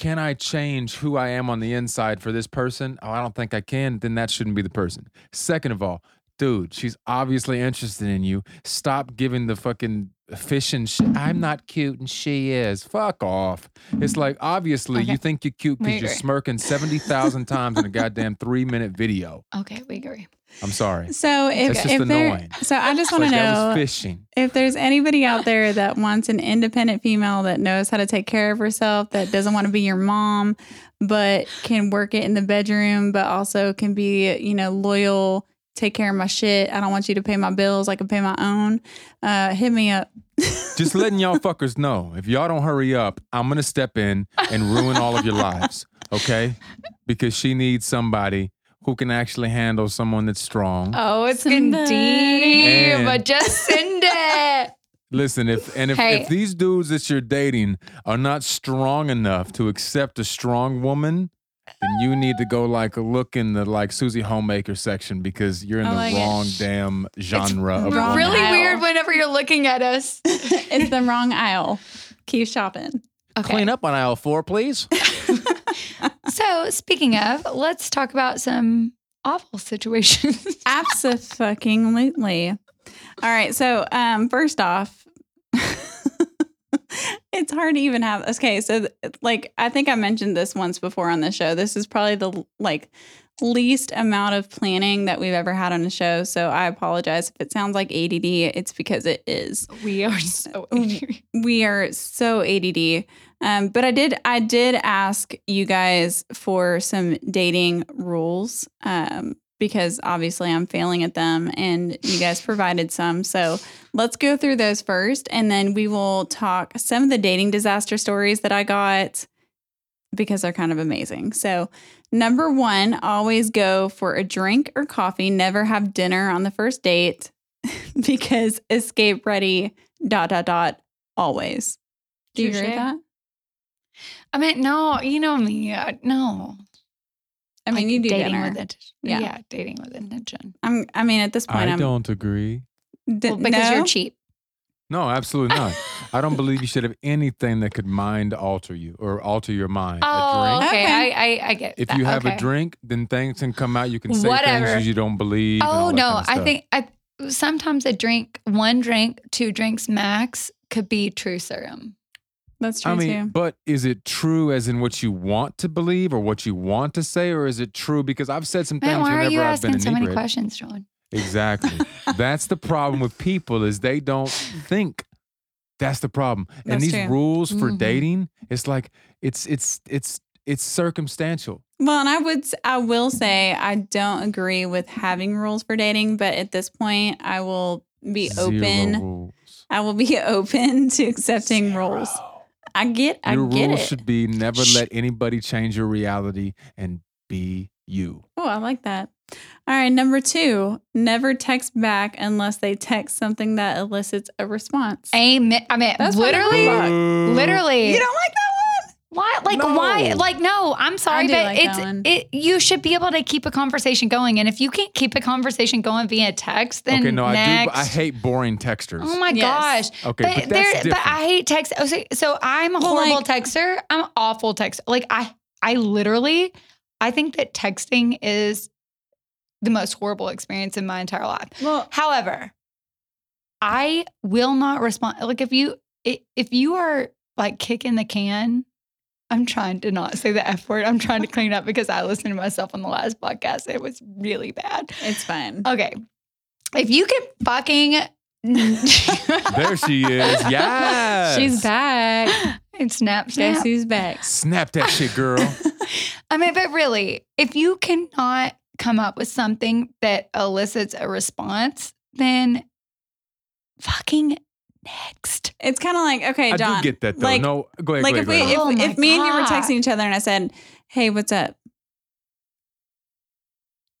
can I change who I am on the inside for this person? Oh, I don't think I can. Then that shouldn't be the person. Second of all, dude, she's obviously interested in you. Stop giving the fucking fish and sh- I'm not cute and she is. Fuck off. It's like obviously Okay. you think you're cute because you're smirking seventy thousand <laughs> times in a goddamn three minute video. Okay, we agree. I'm sorry. so if, That's just if there, so I just want like to was know fishing. if there's anybody out there that wants an independent female that knows how to take care of herself, that doesn't want to be your mom, but can work it in the bedroom, but also can be, you know, loyal, take care of my shit. I don't want you to pay my bills. I can pay my own. Uh, hit me up. <laughs> Just letting y'all fuckers know, if y'all don't hurry up, I'm gonna step in and ruin all of your lives. Okay? Because she needs somebody who can actually handle someone that's strong. Oh, it's getting Somebody. deep, And- but just send it. <laughs> Listen, if and if, Hey. if these dudes that you're dating are not strong enough to accept a strong woman, then you need to go like look in the like Susie Homemaker section because you're in I the like it. wrong damn genre of wrong. really aisle. weird whenever you're looking at us. <laughs> it's the wrong aisle. Keep shopping. Okay. Clean up on aisle four, please. <laughs> So speaking of, let's talk about some awful situations. <laughs> Absolutely. All right. So, um, first off, <laughs> it's hard to even have. Okay, so like I think I mentioned this once before on the show. This is probably the like least amount of planning that we've ever had on a show. So I apologize if it sounds like ADD. It's because it is. we are so <laughs> We are so ADD. Um, but I did I did ask you guys for some dating rules um, because obviously I'm failing at them and you guys provided some. So let's go through those first and then we will talk some of the dating disaster stories that I got because they're kind of amazing. So number one, always go for a drink or coffee. Never have dinner on the first date <laughs> because escape ready dot dot dot always. Do you agree with that? I mean, no, you know me. no. I mean, Like you do dating dinner. with intention. Yeah. Yeah. dating with intention. I'm. I mean, at this point, I I'm don't agree. d- Well, because no? you're cheap. No, absolutely not. I don't <laughs> believe you should have anything that could mind alter you or alter your mind. Oh, a drink. okay. Okay. I, I, I get If that. you have okay. a drink, then things can come out. You can say Whatever. things you don't believe. Oh no, kind of I think I sometimes a drink, one drink, two drinks max could be true serum. That's true I mean, too. but is it true as in what you want to believe or what you want to say, or is it true because I've said some things Man, why are you I've been asking so many inebriated. questions, John? Exactly. <laughs> That's the problem with people is they don't think. That's the problem. and That's these true. rules for Mhm. dating, it's like it's it's it's it's circumstantial. Well, and I would, s- I will say, I don't agree with having rules for dating, but at this point, I will be Zero open. rules. I will be <laughs> open to accepting rules. Zero. I get, I Your get rules it. should be never Shh. let anybody change your reality and be you. Oh, I like that. All right, number two, never text back unless they text something that elicits a response. Amen. I mean, That's literally, literally. You don't like that Why? Like No. why? Like no. I'm sorry, but like it's it. You should be able to keep a conversation going, and if you can't keep a conversation going via text, then okay, no, I next. do. I hate boring texters. Oh my Yes. gosh. Okay, but, but that's there, but. I hate text. oh, So, so I'm a Well, horrible like- texter. I'm awful texter. Like I, I literally I think that texting is the most horrible experience in my entire life. Well, However, I will not respond. Like if you if you are like kicking the can, I'm trying to not say the F word. I'm trying to clean up because I listened to myself on the last podcast. It was really bad. it's fine. Okay. If you can fucking <laughs> There she is. Yes. She's back. <gasps> It's snap, Guess who's back? Snap that shit, girl. <laughs> I mean, but really, if you cannot come up with something that elicits a response, then fucking next. It's kind of like okay, John. I John. do get that though. Like, no, go ahead. like go if ahead, we go ahead. if, Oh if me and you were texting each other and I said, "Hey, what's up?"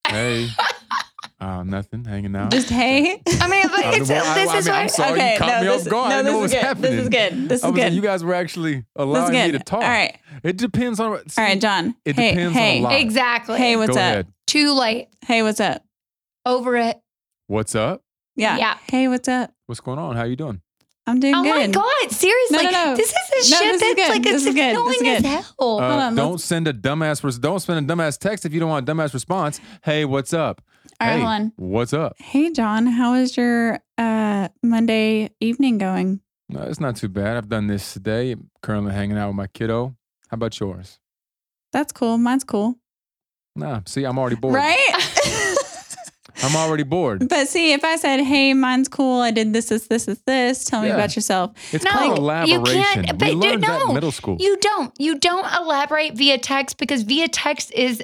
hey, <laughs> uh, nothing, hanging out. Just hey. I mean, but Uh, it's, well, I- this I is mean, I'm what. sorry. okay, you caught no, me this, off guard. No, didn't know what is good. happening. This is good. This I is was like, good. you guys were actually This allowing me to talk. All right, It depends on. all right, John. It hey, depends on a hey, lot. Exactly. hey, what's Go up? ahead. Too late. Hey, what's up? Over it. What's up? Yeah. Yeah. Hey, what's up? What's going on? How you doing? I'm doing Oh good. my God. Seriously. No, no, no. This is a No, shit this is that's good. like This it's is good. This is annoying as hell. Uh, on, don't let's- send a dumbass. res- Don't send a dumbass text if you don't want a dumbass response. Hey, what's up? All right, hey, hold on. what's up? Hey, John. How is your uh, Monday evening going? No, it's not too bad. I've done this today. I'm currently hanging out with my kiddo. How about yours? That's cool. Mine's cool. Nah, see, I'm already bored. Right? <laughs> <laughs> I'm already bored. but see, if I said, hey, mine's cool. I did this, this, this, this, this. Tell me Yeah. about yourself. It's No, called you can't- but we dude, learned that no. in middle school. You don't. You don't elaborate via text because via text is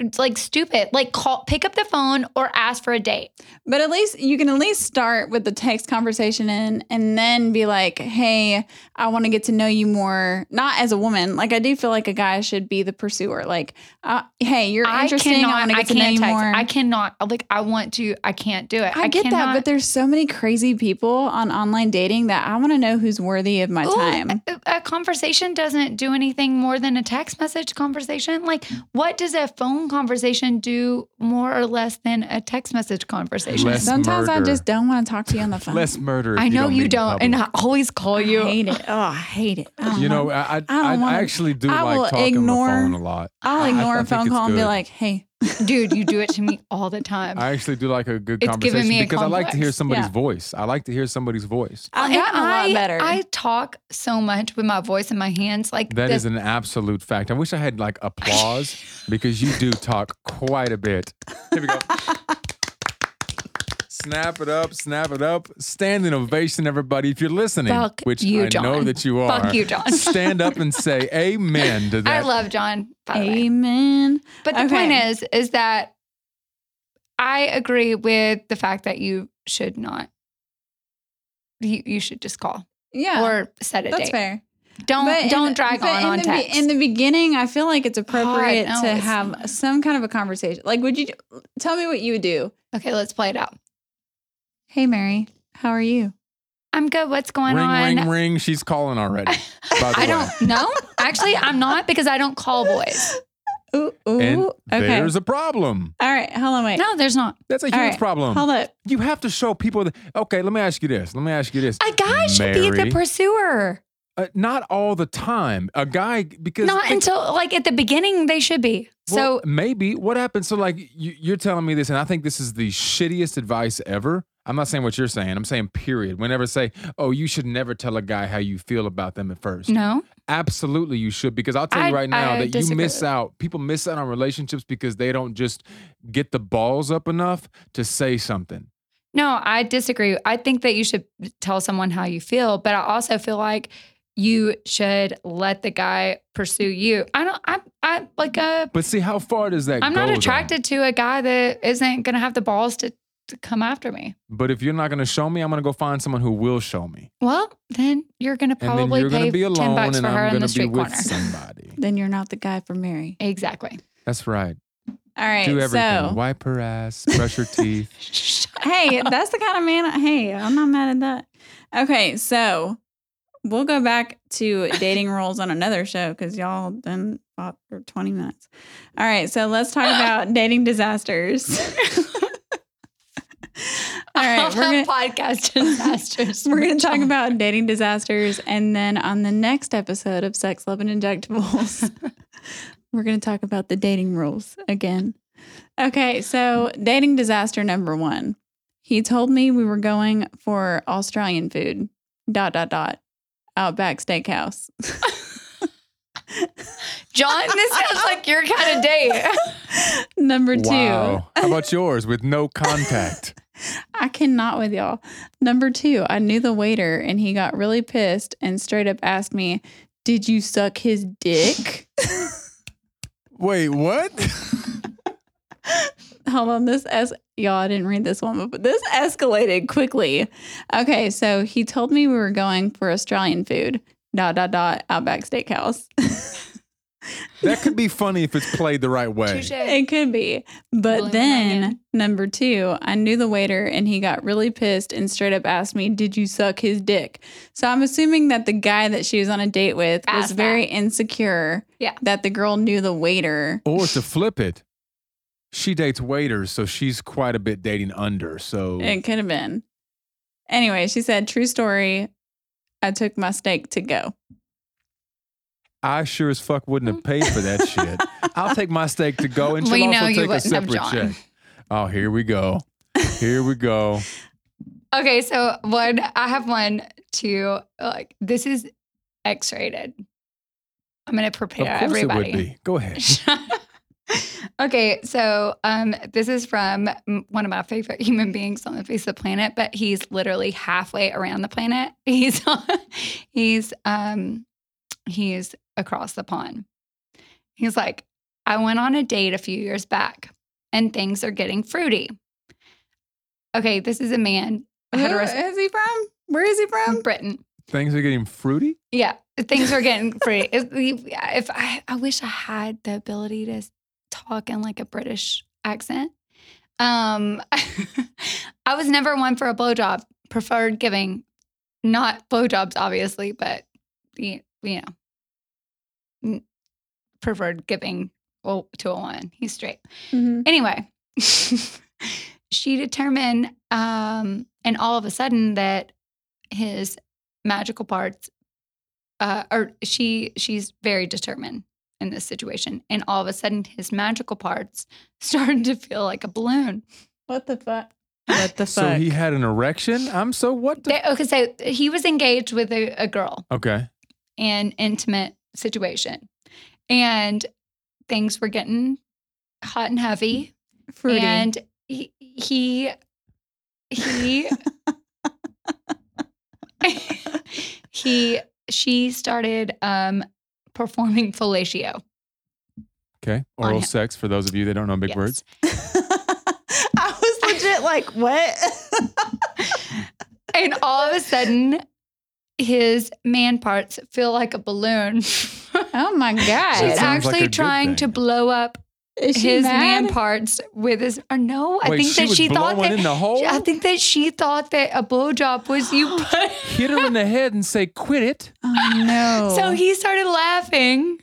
it's like stupid. Like call pick up the phone or ask for a date. But at least you can at least start with the text conversation and and then be like, "Hey, I want to get to know you more." Not as a woman, like I do feel like a guy should be the pursuer. Like, uh, "Hey, you're I interesting. cannot. I want to I get to know you text. more." I cannot. Like I want to. I can't do it. I, get that, but there's so many crazy people on online dating that I want to know who's worthy of my Ooh, time. A, a conversation doesn't do anything more than a text message conversation. Like, what does a phone conversation do more or less than a text message conversation? Less Sometimes I just don't want to talk to you on the phone. Less murder. I know you meet in don't, and I always call you. I hate it. Oh, I hate it. I you know, want- I I, I I, actually do I will like talking ignore- on the phone a lot. I'll I- I ignore a phone it's call and be like, "Hey, Dude, you do it to me all the time. I actually do like a good It's conversation me a because I like to hear somebody's Yeah. voice. I like to hear somebody's voice. I've gotten a lot better." I talk so much with my voice and my hands. Like That the- is an absolute fact. I wish I had like applause <laughs> because you do talk quite a bit. Here we go. <laughs> Snap it up, snap it up. Standing ovation, everybody. If you're listening, Fuck which you, I know that you are, Fuck you, John. <laughs> stand up and say amen to that. I love John. By the way. Amen." But the Okay. point is, is that I agree with the fact that you should not. You, you should just call Yeah, or set a that's date. fair. Don't But in don't the- drag but on in on the, text. In the beginning, I feel like it's oh, appropriate no, to it's have not. some kind of a conversation. Like, would you tell me what you would do? okay, let's play it out. Hey, Mary, how are you? I'm good. What's going ring, on? ring, ring. She's calling already. By the <laughs> I way. don't know. Actually, I'm not because I don't call boys. <gasps> Ooh, ooh. And okay. there's a problem. All right, hold on, wait. No, there's not. That's a huge All right, problem. Hold up. You have to show people that. Okay, let me ask you this. Let me ask you this. A guy should be the pursuer. uh, not all the time. A guy because Not think- until like at the beginning they should be. Well, So maybe what happens? So like you, you're telling me this, and I think this is the shittiest advice ever. I'm not saying what you're saying. I'm saying period. Whenever say, oh, you should never tell a guy how you feel about them at first. no. Absolutely, you should because I'll tell I- you right now I that you miss out. People miss out on relationships because they don't just get the balls up enough to say something. No, I disagree. I think that you should tell someone how you feel, but I also feel like you should let the guy pursue you. I don't. I. I like a. But see, how far does that I'm not though? attracted to a guy that isn't going to have the balls to, to come after me. But if you're not going to show me, I'm going to go find someone who will show me. Well, then you're going to And then probably you're going pay to be ten bucks and for her I'm in the to be street with corner. somebody. <laughs> Then you're not the guy for Mary. Exactly. That's right. All right. Do everything. So, Wipe her ass, brush her teeth. <laughs> <laughs> hey, that's the kind of man. I, Hey, I'm not mad at that. Okay, so we'll go back to dating rules on another show because y'all done fought for 20 minutes. All right, so let's talk about dating disasters. All right, we're <laughs> gonna podcast disasters. we're gonna talk about dating disasters, and then on the next episode of Sex, Love, and Injectables, <laughs> We're going to talk about the dating rules again. Okay, so dating disaster number one. He told me we were going for Australian food. Dot dot dot. Outback Steakhouse. <laughs> John, this sounds like your kind of date. number two. Wow. How about yours with no contact? I cannot with y'all. Number two, I knew the waiter and he got really pissed and straight up asked me, Did you suck his dick? <laughs> Wait, what? <laughs> Hold on, this es y'all I didn't read this one, but this escalated quickly. Okay, so he told me we were going for Australian food. Dot dot dot Outback Steakhouse. <laughs> That could be funny if it's played the right way. Touche. it could be. But Blowing then number two, I knew the waiter and he got really pissed and straight up asked me, Did you suck his dick? So I'm assuming that the guy that she was on a date with was Asked very insecure Yeah. that the girl knew the waiter. Or to flip it, she dates waiters, so she's quite a bit dating under. So It could have been. Anyway, she said, True story. I took my steak to go. I sure as fuck wouldn't have paid for that shit. <laughs> I'll take my steak to go, and she'll We also take a separate check. Oh, here we go. Here we go. <laughs> Okay, so one, I have one to like this is X-rated. I'm gonna Of prepare course everybody. it would be. Go ahead. <laughs> okay, so um, this is from one of my favorite human beings on the face of the planet, but he's literally halfway around the planet. He's he's um he's across the pond. He's like, I went on a date a few years back, and things are getting fruity. Okay, this is a man. Who heteros- is he from? Where is he from from? Britain. Things are getting fruity. Yeah, things are getting fruity. If, if I, I wish I had the ability to talk in like a British accent. Um, <laughs> I was never one for a blowjob. Preferred giving, not blowjobs, obviously, but you, you know, preferred giving well, to a woman. He's straight. Mhm. Anyway, <laughs> she determined, um, and all of a sudden that his magical parts, uh, or she, she's very determined in this situation, and all of a sudden his magical parts <laughs> started to feel like a balloon. What the fuck? What the fuck? So he had an erection. I'm so what the? They, okay, so he was engaged with a, a girl, Okay. An intimate situation, and things were getting hot and heavy. Fruity. And he he he <laughs> he she started um performing fellatio. Okay. Oral sex for those of you that don't know big Yes. words. <laughs> <laughs> I was legit like, what? And all of a sudden his man parts feel like a balloon. <laughs> Oh my god! She's sounds like actually trying to blow up his mad? man parts with his or no, I Wait, think she that was she thought that in the hole. I think that she thought that a blowjob was you <gasps> put Hit her in the head and say, "Quit it." Oh no! <laughs> So he started laughing.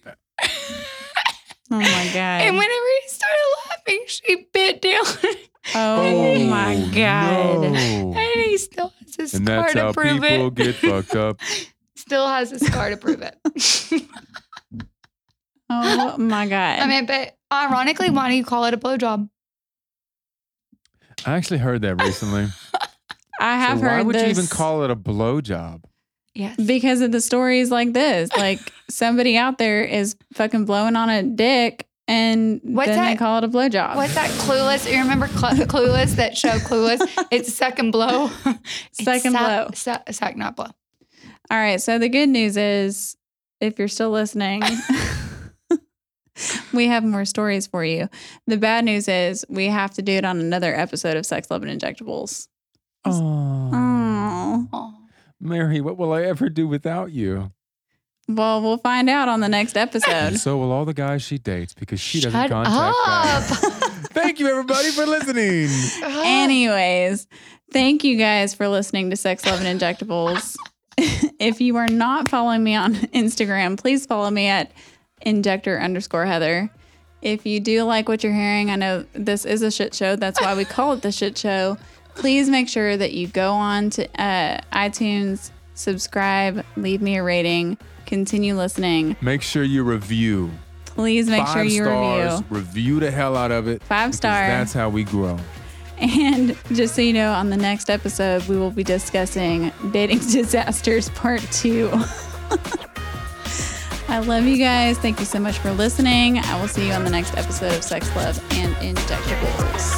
Oh my <laughs> god! And whenever he started laughing, she bit down. oh my oh, god! no. and he still <laughs> has a And scar that's to how prove people it. get <laughs> fucked up. Still has a scar to prove it. <laughs> Oh my god! I mean, but ironically, why do you call it a blowjob? I actually heard that recently. I have so why heard would this you even call it a blowjob? Yes. because of the stories like this. Like somebody out there is fucking blowing on a dick, and What's then they call it a blowjob. What's that Clueless? You remember Cl- <laughs> Clueless? That show Clueless? It's second blow. <laughs> It's Second sa- blow. sa- sack, not blow. All right. So the good news is, if you're still listening, <laughs> we have more stories for you. The bad news is we have to do it on another episode of Sex, Love, and Injectables. Oh. Mary, what will I ever do without you? Well, we'll find out on the next And episode. so will all the guys she dates because she doesn't Shut contact up. back. <laughs> <laughs> Thank you, everybody, for listening. Anyways, thank you guys for listening to Sex, Love, and Injectables. <laughs> if you are not following me on Instagram, please follow me at injector underscore Heather. If you do like what you're hearing, I know this is a shit show. That's why we call it the shit show. Please make sure that you go on to uh, iTunes, subscribe, leave me a rating, continue listening. Make sure you review. Please make Five sure you stars, review. review the hell out of it. Five stars. That's how we grow. And just so you know, on the next episode, we will be discussing dating <laughs> disasters part two. <laughs> I love you guys. Thank you so much for listening. I will see you on the next episode of Sex, Love, and Injectables.